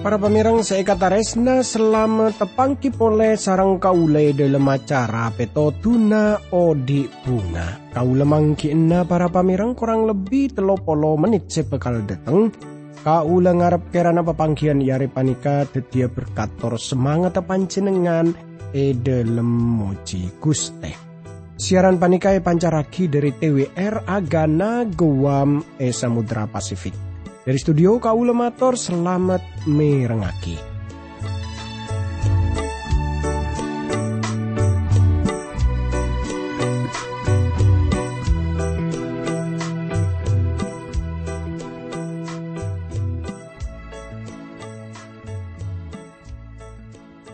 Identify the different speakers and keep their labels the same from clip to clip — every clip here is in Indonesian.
Speaker 1: Para pemirang seika resna selama tepangki pole sarang kaule dalam acara peto tuna odi bunga. Kaule mangki ena para pemirang kurang lebih telopolo menit sebekal dateng. Kaule ngarep kerana pepangkian yari panika tetia berkator semangat panjenengan e dalam moji guste. Siaran panika e pancaraki dari TWR Agana Guam e Samudra Pasifik. Dari studio Kaula Mator, selamat merengaki.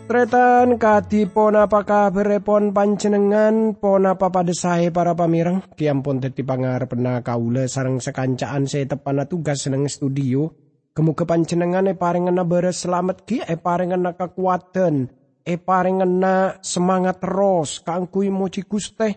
Speaker 1: Tretan kati pon apa kabar pon panjenengan pon apa pada saya para teti pangar pena kaula sarang sekancaan saya tepana tugas seneng studio. Kemu ke panjenengan e paringana beres selamat ki e paringana kekuatan e paringana semangat terus kangkui moci guste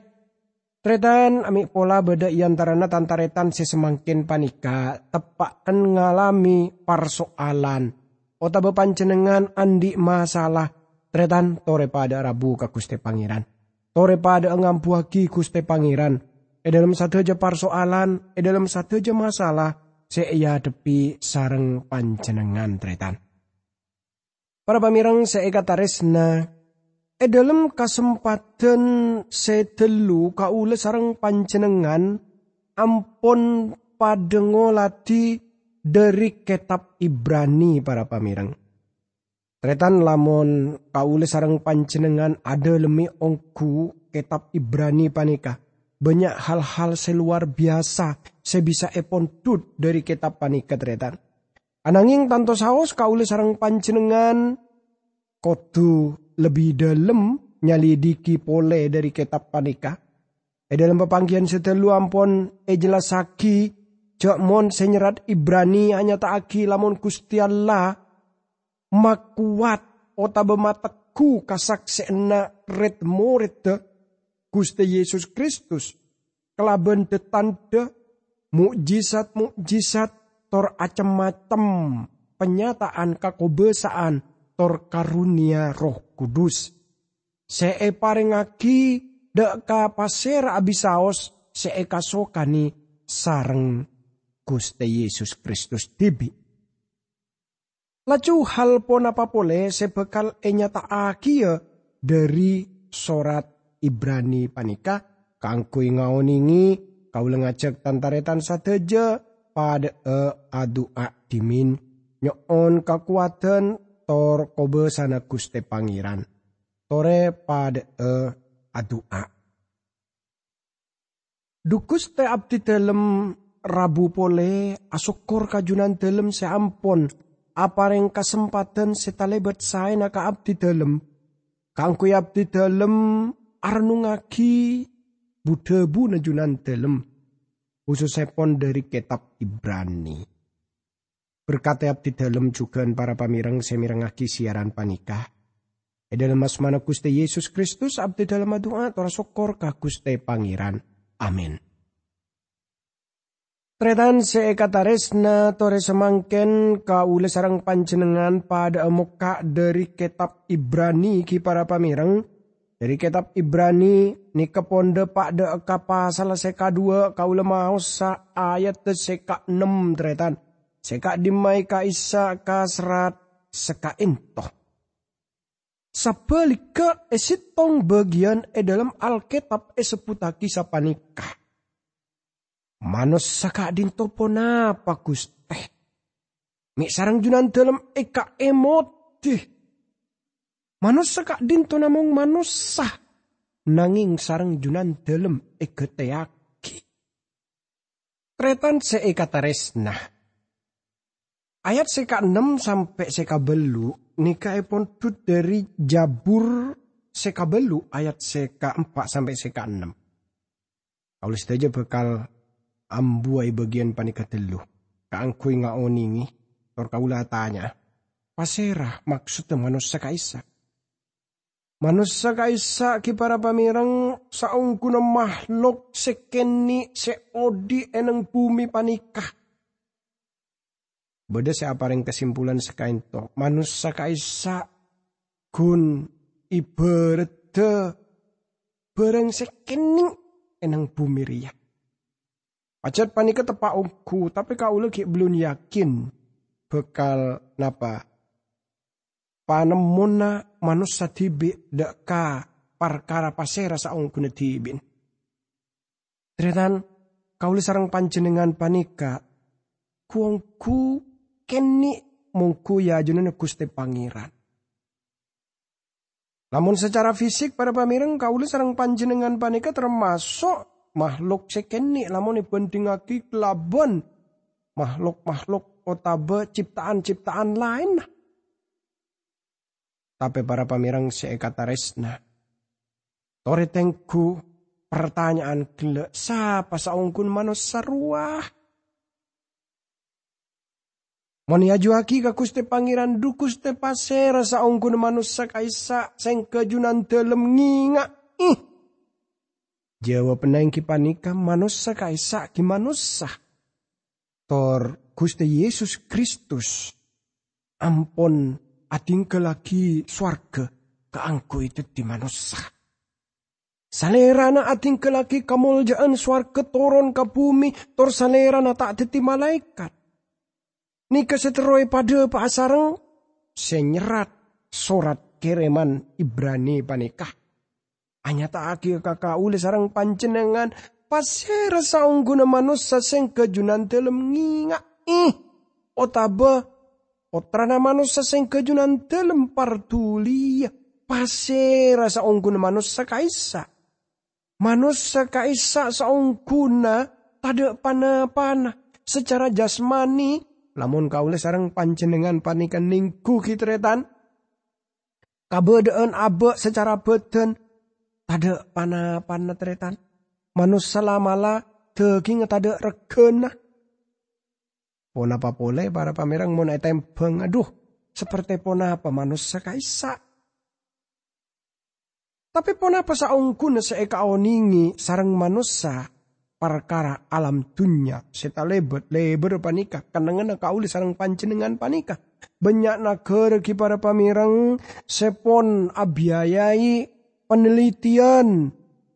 Speaker 1: Tretan amik pola beda iantarana tantaretan semakin panika tepakan ngalami persoalan. Ota panjenengan andi masalah Tretan tore pada rabu ka kuste pangeran. Tore pada engampuaki kuste pangeran. E dalam satu aja persoalan, e dalam satu aja masalah, seia depi sareng panjenengan tretan. Para pamirang seika taresna, e dalam kesempatan sedelu kaule sareng panjenengan, ampun padengolati dari kitab Ibrani para pamirang. Tretan lamun kaule sarang panjenengan ada lemi ongku kitab Ibrani panika. Banyak hal-hal seluar biasa sebisa epon tut dari kitab panika tretan. Ananging tanto saos kaule sarang panjenengan kotu lebih dalam nyalidiki pole dari kitab panika. E dalam pepanggian setelu ampon e jelasaki jok mon senyerat Ibrani hanya taaki lamun Gusti Allah makuat ota bemateku kasaksena red murid Gusti Yesus Kristus. Kelaben detanda mukjizat mukjizat tor acem-macem penyataan kakobesaan tor karunia roh kudus. See parengaki dek ka pasir abisaos see kasokani sareng Gusti Yesus Kristus tibi Laju hal pon apa pole sebekal enyata akia dari sorat Ibrani panika kangkui ngaoningi kau lengajak tantaretan sateja pada e adua dimin nyon kekuatan tor kobe sana guste pangeran. Tore pada e adua dukus te abdi dalam rabu pole asukor kajunan dalam seampon apareng kesempatan setalebat saya naka abdi dalam. Kangku abdi dalam arnungaki budebu najunan dalam. Khusus sepon dari kitab Ibrani. Berkata abdi dalam juga para pamirang semirangaki siaran panikah. E dalam asmana Gusti Yesus Kristus abdi dalam doa tora sokor ka Gusti Pangeran. Amin. Tretan seekataresna tore semangken kaule sarang panjenengan pada muka dari kitab Ibrani ki para pamireng. Dari kitab Ibrani ni keponde de kapa salah seka dua kaule mau sa ayat seka enam tretan. Seka dimai ka isa ka serat seka intoh. Sabelika esitong bagian e dalam Alkitab eseputaki sapanikah Manos saka din napa guste. Mi sarang junan dalam eka emoti. Manos saka din to namong manusa. Nanging sarang junan dalam eka teaki. Tretan se eka taresna. Ayat seka 6 sampai seka belu nika epon tut dari Jabur seka belu ayat seka 4 sampai seka 6. Kalau saja bekal ambuai bagian panika telu. Kaangkoy nga oningi, tor kaula tanya, pasera maksud manusia kaisa. Manusia kaisa ki para pamirang saungkuna makhluk sekeni seodi eneng bumi panikah. Beda saya apareng kesimpulan sekain to. Manusia kaisa gun ibarat bareng sekeni eneng bumi ria. Pacat panika tepak uku, tapi kau lagi belum yakin bekal napa panemuna manusia tibi deka parkara pasera saung kuna tibin. Tretan kauli sarang panjenengan panika kuongku keni mungku ya junana kuste pangeran. Namun secara fisik para pamireng kauli sarang panjenengan panika termasuk makhluk sekeni lamun ibandingake kelaban makhluk-makhluk otabe ciptaan-ciptaan lain tapi para pamirang seekataresna. Tore tengku pertanyaan gila siapa saungkun manusia ruah. Moni ajuaki ka kuste pangeran dukus te pasera saungkun manusia kaisa seng kejunan telem nginga. Ih. Jawab penangki panika manusia kaisa ki manusia. Tor Gusti Yesus Kristus. Ampun ating lagi swarga keangku itu di manusia. Salerana ating kelaki kamuljaan swarga turun ke bumi, tor salerana tak deti malaikat. Nika seteroi pada pasareng, senyerat surat kiriman Ibrani panikah. Hanya tak aki kakak uli sarang pancenengan, pasera saungguna manusia seng kejunan telem nginga. Ih, otabe Otrana manusia sing kejunan dalam partulia. Pasera sa ongkuna manusia kaisa. Manusia kaisa sa ongkuna tada pana-pana. Secara jasmani. Lamun kaule sarang pancenengan panikan ningku kitretan. Kabedaan abe secara beten. Tada pana-pana tretan. Manusia lamala daging tada regena Pona apa pole para pamerang mo tembeng. Aduh, seperti pona apa manusia kaisa. Tapi pona apa sa ongkun sa eka oningi sarang manusia perkara alam dunya seta lebet leber panika kanangan kauli sarang pancenengan panika banyak negara ki para pamirang sepon abiayai penelitian.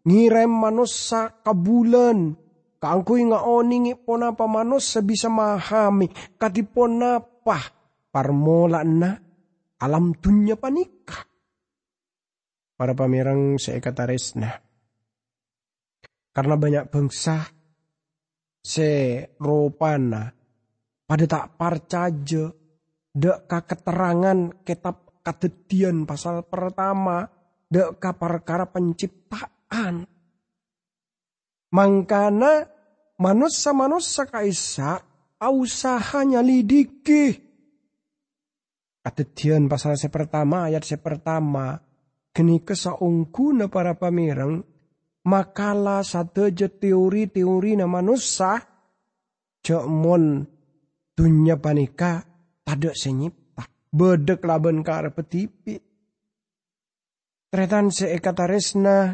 Speaker 1: Ngirem manusia kabulan. Kangkui nga oningi pona pamanos sebisa mahami. Kati pona pa. Parmola na. Alam dunya panika. Para pamirang seekatares na. Karena banyak bangsa se ropana pada tak parcaje dek keterangan kitab kadedian pasal pertama dek ka perkara penciptaan. Mangkana manusia-manusia kaisa usahanya lidiki. Kadedian pasal saya pertama ayat saya pertama. Geni kesaungkuna para. Makalah satu teori-teori na manusia. Jomon dunia panika tada senyipta. Bedek laban ke arah petipi. Tretan seekataresna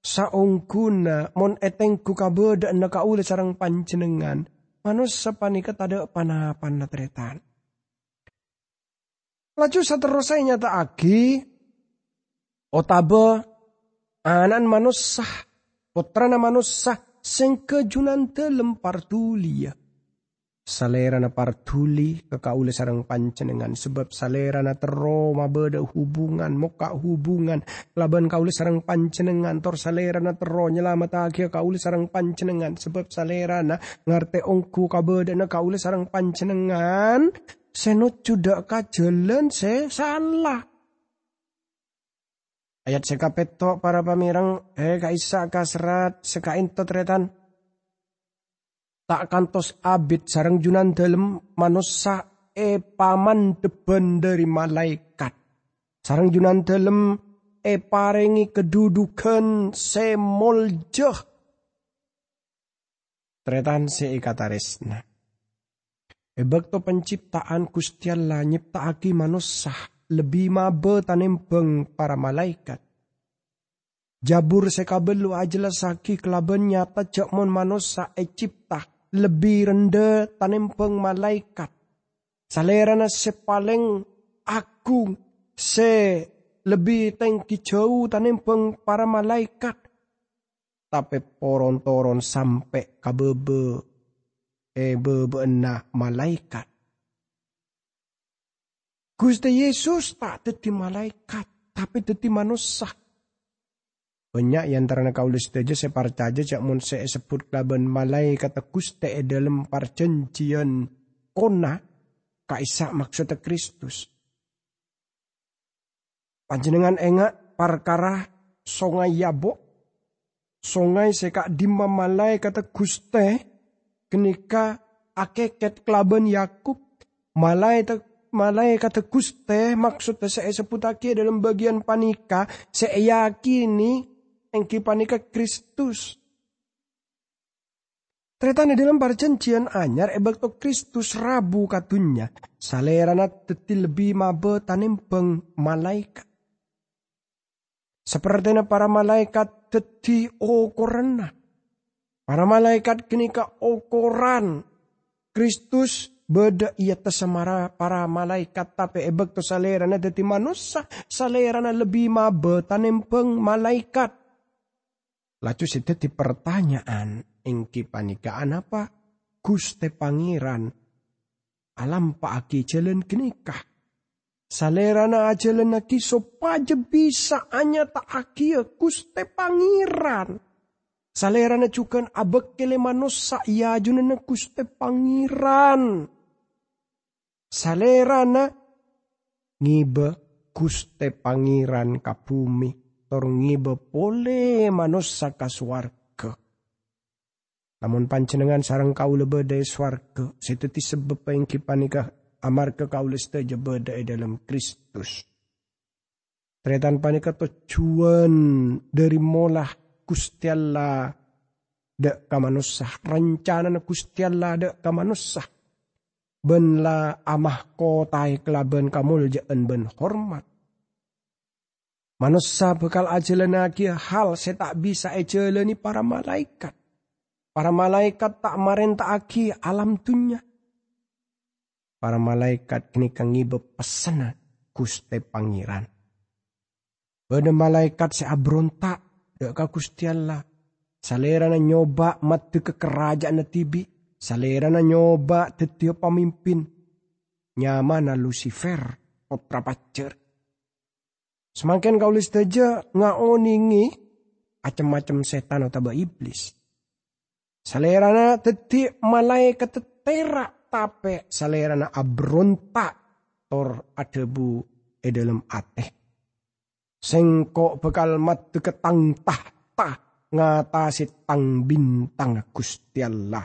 Speaker 1: saungkuna mon etengku kabeda na kaula sarang panjenengan manus sapanika tada panapan na tretan. Laju saterusai nyata agi otabe anan manusia putrana manusia sing kejunan telempar tulia salera na partuli kekaule sarang pancenengan. Sebab salera na tero mabeda hubungan moka hubungan. Laban kaule sarang pancenengan tor salera na tero nyelamat akhir kaule sarang pancenengan. Sebab salera na ngarte ongku kabeda na kaule sarang pancenengan. Senut judak kajelan se salah. Ayat sekapetok para pamirang eh kaisa kasrat sekain totretan tak kantos abid sarang junan dalam manusia e paman deban dari malaikat. Sarang junan dalam e parengi kedudukan semoljoh. Tretan se ikataresna. E bakto penciptaan kustian la nyiptaaki manusia lebih mabe tanembeng para malaikat. Jabur sekabelu ajelas saki kelaben nyata cek mon manusia e cipta lebih rendah tanempeng malaikat. Salerana sepaling aku se lebih tengki jauh tanempeng para malaikat. Tapi poron-toron sampai kabebe e bebe malaikat. Gusti Yesus tak jadi malaikat, tapi jadi manusia. Banyak yang terana kaulis teja separtaja cak mun se sebut kelaban malai kata kuste e dalam perjanjian kona kaisa maksudnya Kristus. Panjenengan engat perkara songai yabo songai sekak dimma malai kata guste kenika akeket kelaban Yakub malai malai kata guste maksudnya saya sebut dalam bagian panika saya yakini engki panika Kristus. Tretane dalam perjanjian anyar ebek to Kristus rabu katunya. Salerana teti lebih mabe tanembeng malaikat. Seperti para malaikat teti okorena. Para malaikat kenika okoran. Kristus beda ia tersemara para malaikat tapi ebek to salerana teti manusia. Salerana lebih mabe tanembeng malaikat. Lacu di pertanyaan ingki panikaan apa? Guste pangeran alam pa aki jalan kenikah. Salerana jalan aki sopaja bisa hanya tak aki ya guste pangeran. Salerana juga abek kele manusia iya junana guste pangeran. Salerana ngibe guste pangeran kabumi torungiba pole manusia ka. Namun pancenengan sarang kau lebih dari swarga, seteti sebab yang kipanika amar ke kau lesta beda dalam Kristus. Tretan panika tujuan dari molah Gusti Allah dek kamanusa rencana na dek kamanusa benla amah kotai kelaban kamul jaan ben hormat Manusia bekal ajalan lagi hal saya tak bisa ajalani para malaikat. Para malaikat tak marenta aki alam dunia. Para malaikat kini kangibe pesanan kuste pangeran. Bada malaikat saya berontak deka kusti Allah. Salera na nyoba mati ke kerajaan tibi. Salera na nyoba tetiap pemimpin. Nyaman na Lucifer, putra pacar Semakin kau list aja ngaoningi macam-macam setan atau iblis. Salerana teti malaikat tetera tape salerana abronta tor adebu e dalam ateh. Sengko bekal mat ketang tahta ngatasi tang bintang Gusti Allah.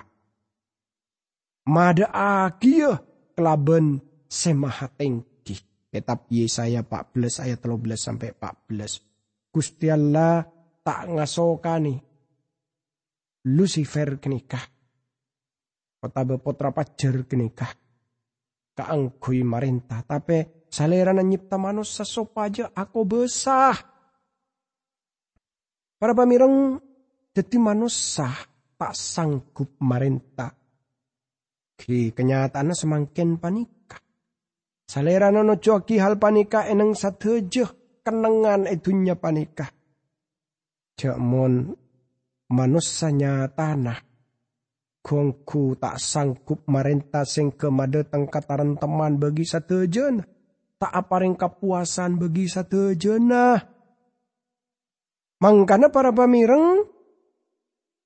Speaker 1: Mada agia kelaben semahateng Kitab Yesaya 14 ayat 13 sampai 14. Gusti Allah tak ngasokani Lucifer kenikah. Kota bepotra pajar kenikah. Kaanggui marintah. Tapi salera nyipta manusia sopaja aku besah. Para pamireng jadi manusia tak sanggup marintah. Ki kenyataannya semakin panik. Salera nono joki hal panika eneng satejo kenangan itunya panika. Jamon manusanya tanah. Kongku tak sanggup marenta sing kemade tengkataran teman bagi satejen. Tak apa ring kepuasan bagi satejena. Mangkana para pamireng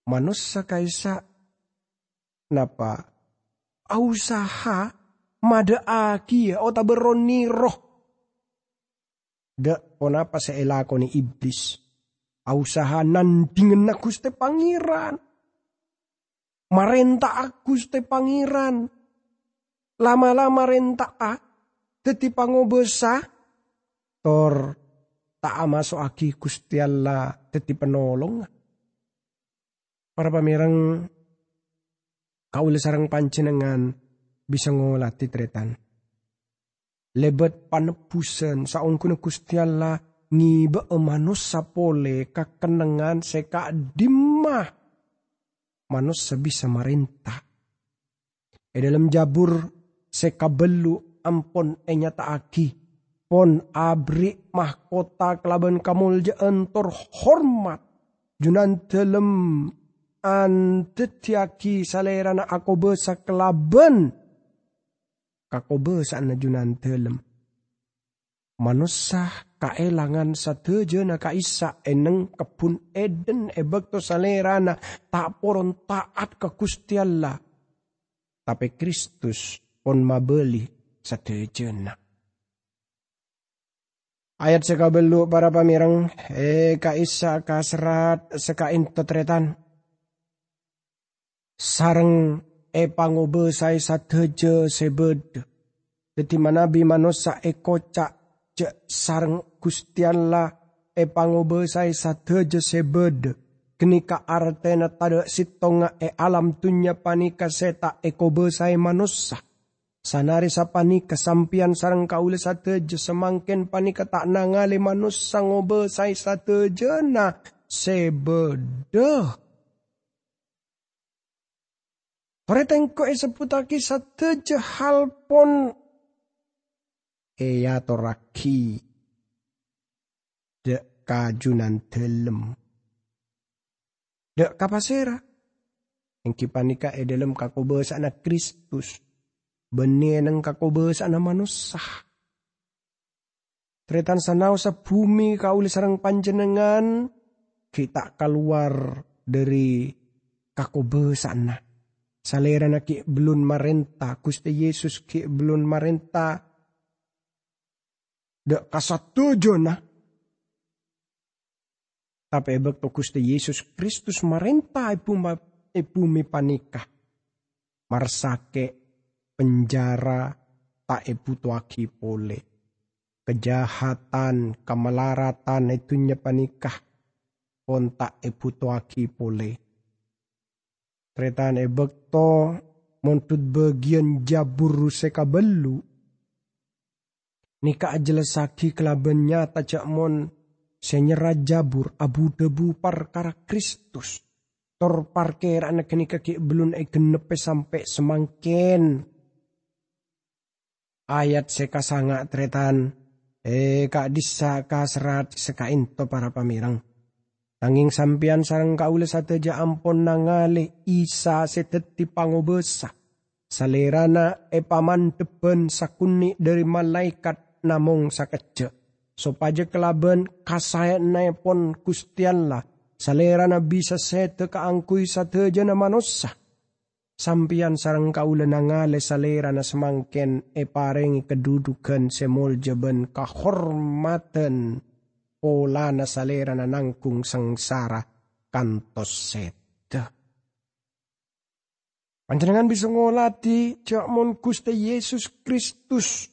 Speaker 1: manusia kaisa napa usaha mada aki o taberoni roh. Da onapa sa elako ni iblis. Ausahanan dengan na guste pangeran. Marenta aku guste pangeran. Lama-lama renta a. Teti pangobesa. Tor tak masuk aki gusti Allah. Teti penolong. Para pamirang kau sarang pancenengan bisa ngolah titretan. lebet panebusan saungkuna Gusti Allah ngiba manus sapole kakenengan seka dimah manus sebisa merintah. E dalam jabur seka belu ampon enya taaki pon abri mahkota kelaban kamul entor hormat junan telem antetiaki salerana ako besa kelaban kakobe sana junan telem. Manusah kaelangan sateja na kaisa eneng kepun eden ebek to salerana tak poron taat ke Gusti Allah. Tapi Kristus pon mabeli sateja na. Ayat sekabelu para pamirang, eh kaisa kasrat sekain tetretan. Sarang e pangobe sai sateje sebed. Deti manabi manosa e kocak je sarang gustianla e pangobe sai sateje sebed. Kenika artena tada sitonga e alam tunya panika seta e kobe sai manusa. Sanari sa panika sampian sarang kaule sateje semangken panika tak nangale manusa ngobe sai sateje na sebede. Paretengko e seputaki sateja hal pon eya toraki de kajunan telem. De kapasera. Yang kipanika e dalam kakobes anak Kristus. Benih nang kakobes anak manusia. Tretan sanau sa bumi kauli sarang panjenengan. Kita keluar dari kakobes anak Salera na ki belum marenta, Gusti Yesus ki belum marenta. De kasatujo na. Tapi ebek to Gusti Yesus Kristus marenta ipuma ipumi panika. Marsake penjara tak aki pole. Kejahatan, kemelaratan itunya panikah. Pon tak aki pole Tretan e bekto montud bagian jabur seka belu. Nika ajelesaki kelaban nyata cak mon senyera jabur abu debu parkara Kristus. Tor parker anak nika ki belum e genepe sampai semangken. Ayat seka sangat tretan. Eh kak disa serat seka into para pamirang Nanging sampian sarang kaula sateja ampon nangale isa seteti pangobesa. Salerana e paman depen sakuni dari malaikat namong sakeje. Sopaja kelaben kasaya pon kustian lah. Salerana bisa sete kaangkui sateja na manosa. Sampian sarang kaula nangale salerana semangken e parengi kedudukan semol jeben kahormatan pola na salera na nangkung sangsara kantos seta. Panjenengan bisa ngolati mon Gusti Yesus Kristus.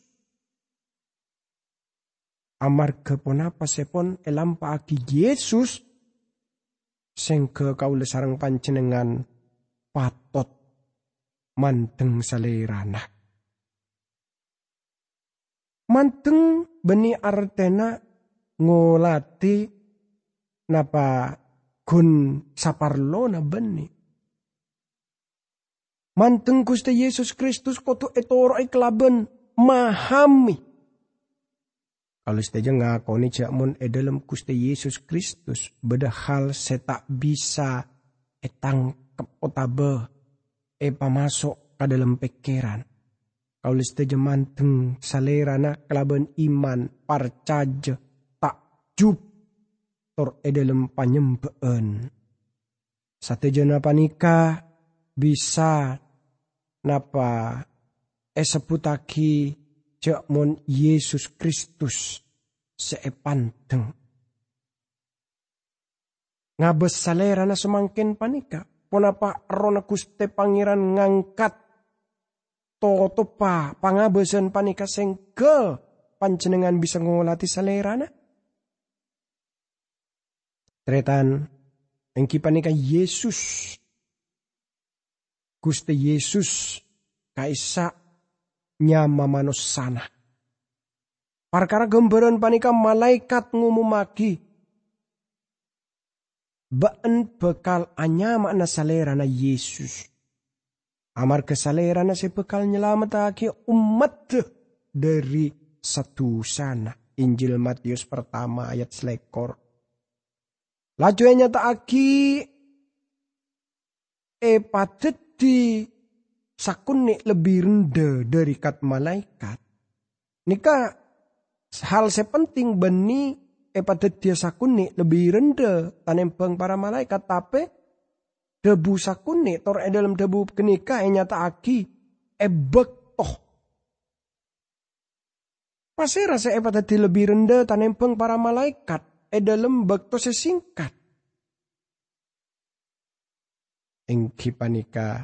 Speaker 1: Amar keponapa sepon elampa aki Yesus sengke kaula sarang panjenengan patot manteng salerana. Manteng beni artena ngolati napa kun saparlo na bani. Manteng Gusti Yesus Kristus koto etoro ay mahami. Kalau saja ngakoni jakmun e dalam Gusti Yesus Kristus beda hal tak bisa etang kepotabe e pamasok ke dalam pikiran. Kalau saja manteng salerana kelaban iman parcaja jup tor edelem panyembeen. Satejana panika bisa napa eseputaki cek mon Yesus Kristus seepanteng. Ngabes salera na semangkin panika. Ponapa rona kuste pangeran ngangkat toto pa pangabesan panika sengke pancenengan bisa ngolati salerana. Tretan engkipanika Yesus. Gusti Yesus kaisa nyama manos sana. Perkara gambaran panika malaikat ngumumaki. Baan bekal anya makna salera na Yesus. Amar kesalera na si bekal nyelamatake umat dari satu sana. Injil Matius pertama ayat selekor. Laju nyata aki e di sakuni lebih rendah dari kat malaikat. Nika hal sepenting beni e pada dia sakuni lebih rendah tanembang para malaikat tapi debu sakuni tor e dalam debu kenika e nyata aki e bektoh. Pasti rasa e pada lebih rendah tanembang para malaikat dalam bekto sesingkat. Engki panika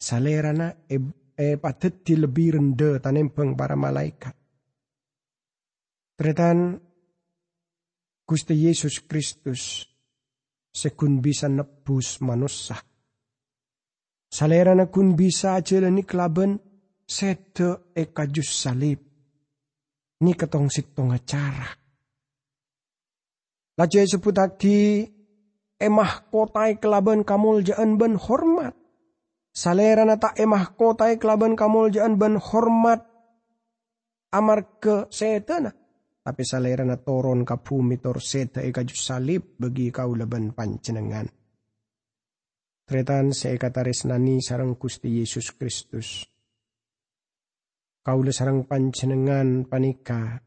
Speaker 1: salerana e, e di lebih rendah tanembang para malaikat. Tretan Gusti Yesus Kristus sekun bisa nebus manusia. Salerana kun bisa jalani kelaban sete e kajus salib. Ni ketong sitong acara. Laju sebut lagi emah kotai kelaban kamul jaan ben hormat. Salerana tak emah kotai kelaban kamul jaan ben hormat amar ke setana tapi salerana toron ka bumi tor seta eka salib bagi kau leban pancenengan. Tretan seekataris nani sarang Gusti Yesus Kristus. Kau le sarang pancenengan panika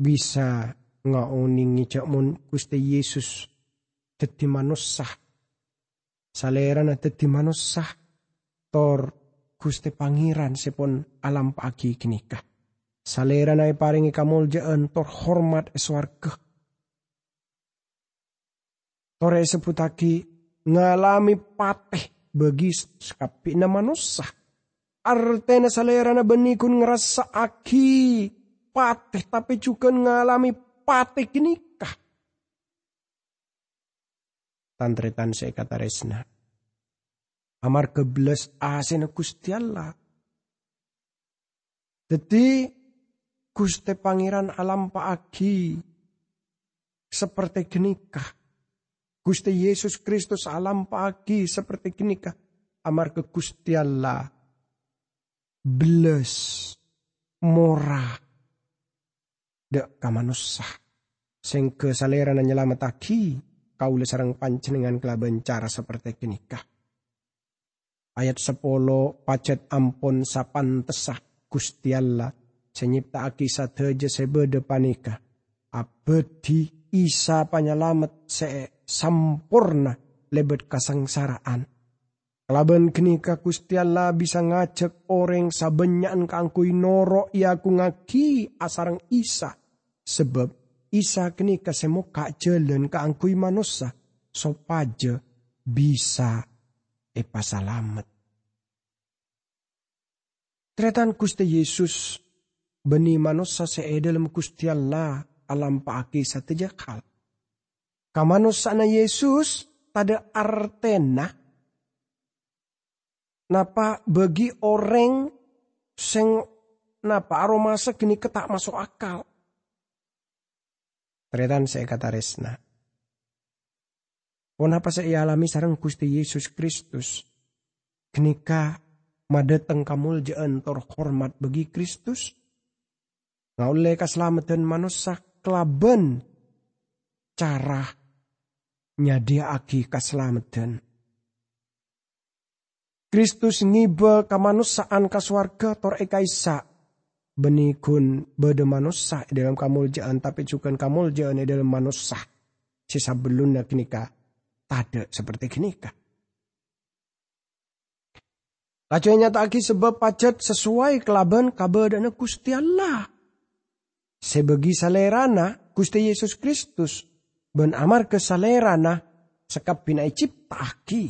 Speaker 1: bisa ngauning ngicak mun Gusti Yesus teti manusah. Salerana teti manusah tor Gusti Pangeran sepon alam pagi kenikah Salera na iparingi kamuljaan hormat eswarga. Tore seputaki ngalami pateh bagi skapi na manusia. Artena salera na benikun ngerasa aki pateh tapi juga ngalami pateh kinikah. Tantretan saya kata resna. Amar kebelas asin Gusti Allah. Jadi Guste Pangeran alam paagi seperti genikah. Gusti Yesus Kristus alam pagi seperti genikah. Amar ke Gusti Allah. Beles. Mora. Dek kamanusah. Sing. Kau sarang pancenengan kelaban cara seperti genikah. Ayat sepolo pacet ampun sapan tesah Gusti Allah senyiptaaki sateja sebede panika. Abedi isa panyalamat se sampurna lebet kasangsaraan. Kelaban kenika Gusti bisa ngajak orang sabenyan kangkui noro iaku ngaki asarang isa. Sebab isa kenika semuka jalan kangkui manusia sopaja bisa epa salamet. Tretan Gusti Yesus Beni manusia seedalem Gusti Allah alam paaki satejakal. Kamanusa na Yesus tada artena napa bagi orang seng napa aromasa kini ketak masuk akal. Kata resna. Kenapa saya alami sarang Gusti Yesus Kristus? Kenika madeteng kamul jaan hormat bagi Kristus? Ngaule keselamatan manusia kelaben cara nyadiaki keselamatan. Kristus ngibe kamanussaan kaswarga tor ekaisa benikun bede manusia dalam kamuljaan tapi juga kamuljaan dalam manusia. Sisa belum kenika tada seperti kenika. Lajanya tak sebab pajat sesuai kelaban kabar dan Gusti Allah sebegi salerana Gusti Yesus Kristus ben amar ke salerana sekap pinai ciptaki.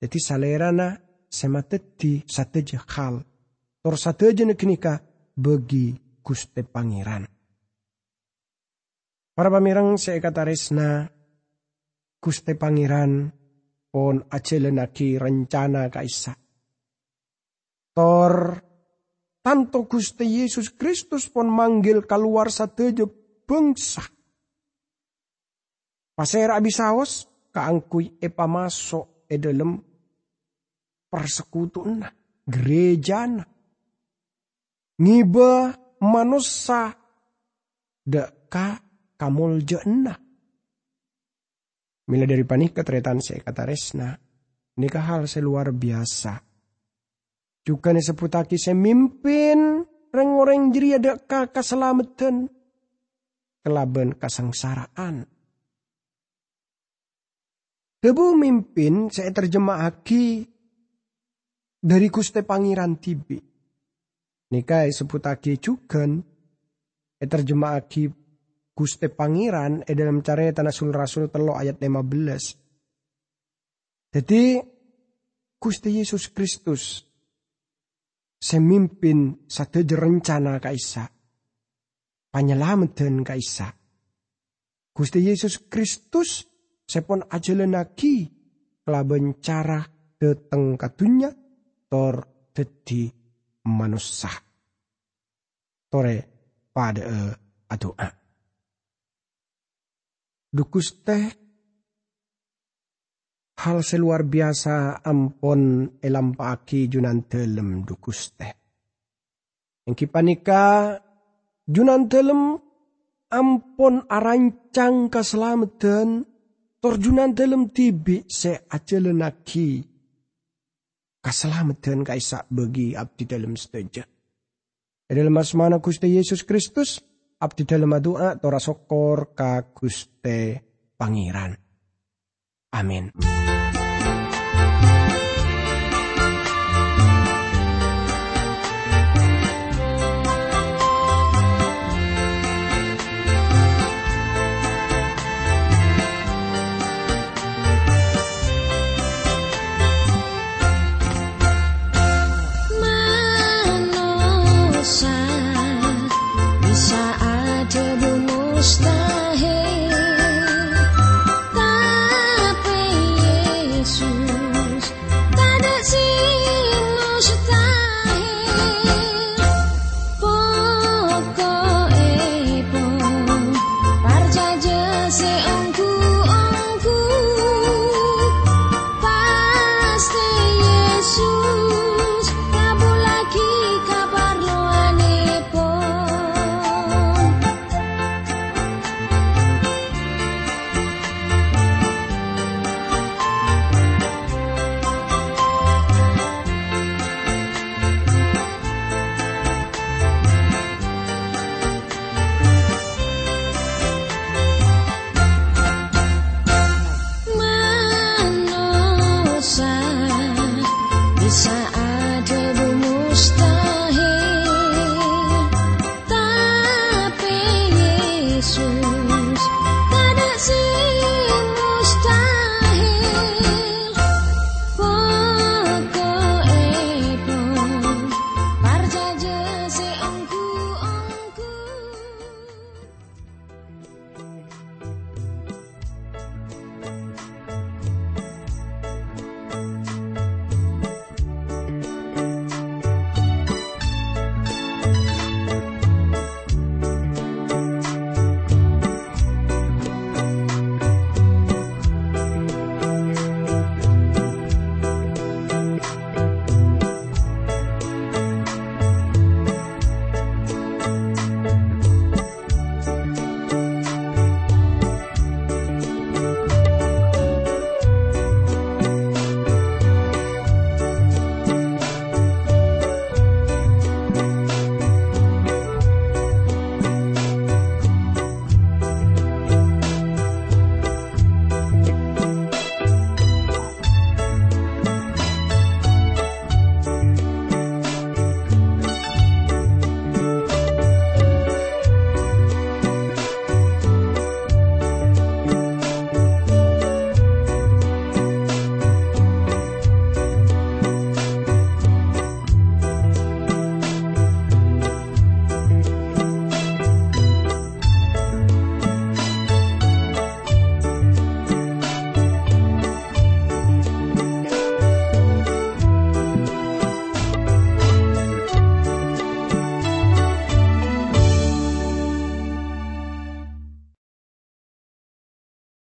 Speaker 1: Jadi salerana semateti sateja hal. Tor sateja nekenika bagi Gusti Pangeran. Para pamirang saya kata resna Gusti Pangeran pon acelenaki rencana kaisa. Tor tanto Gusti Yesus Kristus pun manggil keluar satejo bangsa. Pasera abisaos kaangkui epa masuk e dalam persekutuan gereja ngiba manusia deka kamul jena. Mila dari panik ketretan saya kata resna. Nikah hal seluar biasa. Juga nih seputaki saya mimpin reng-orang jiri ada keselamatan. Kelaban kesengsaraan. Debu mimpin saya terjemah aki dari Guste Pangeran Tibi. Nikah seputaki juga terjemah aki Guste Pangeran e dalam cara tanah sul rasul telo ayat 15. Jadi Gusti Yesus Kristus semimpin satu rencana kaisa. Penyelamatan kaisa. Gusti Yesus Kristus sepon ajalenaki kelaban cara dateng katunya tor dadi manusia. Tore pada uh, adoa. Dukus teh hal seluar biasa ampon elampaki junan telem dukus teh. Yang kipanika junan telem ampon arancang keselamatan torjunan telem tibi se ajalenaki keselamatan kaisa bagi abdi dalam setuju. Dalam asmana Gusti Yesus Kristus, abdi dalam doa tora sokor ka Guste Pangeran. Amin.
Speaker 2: Manusia bisa aja mustahil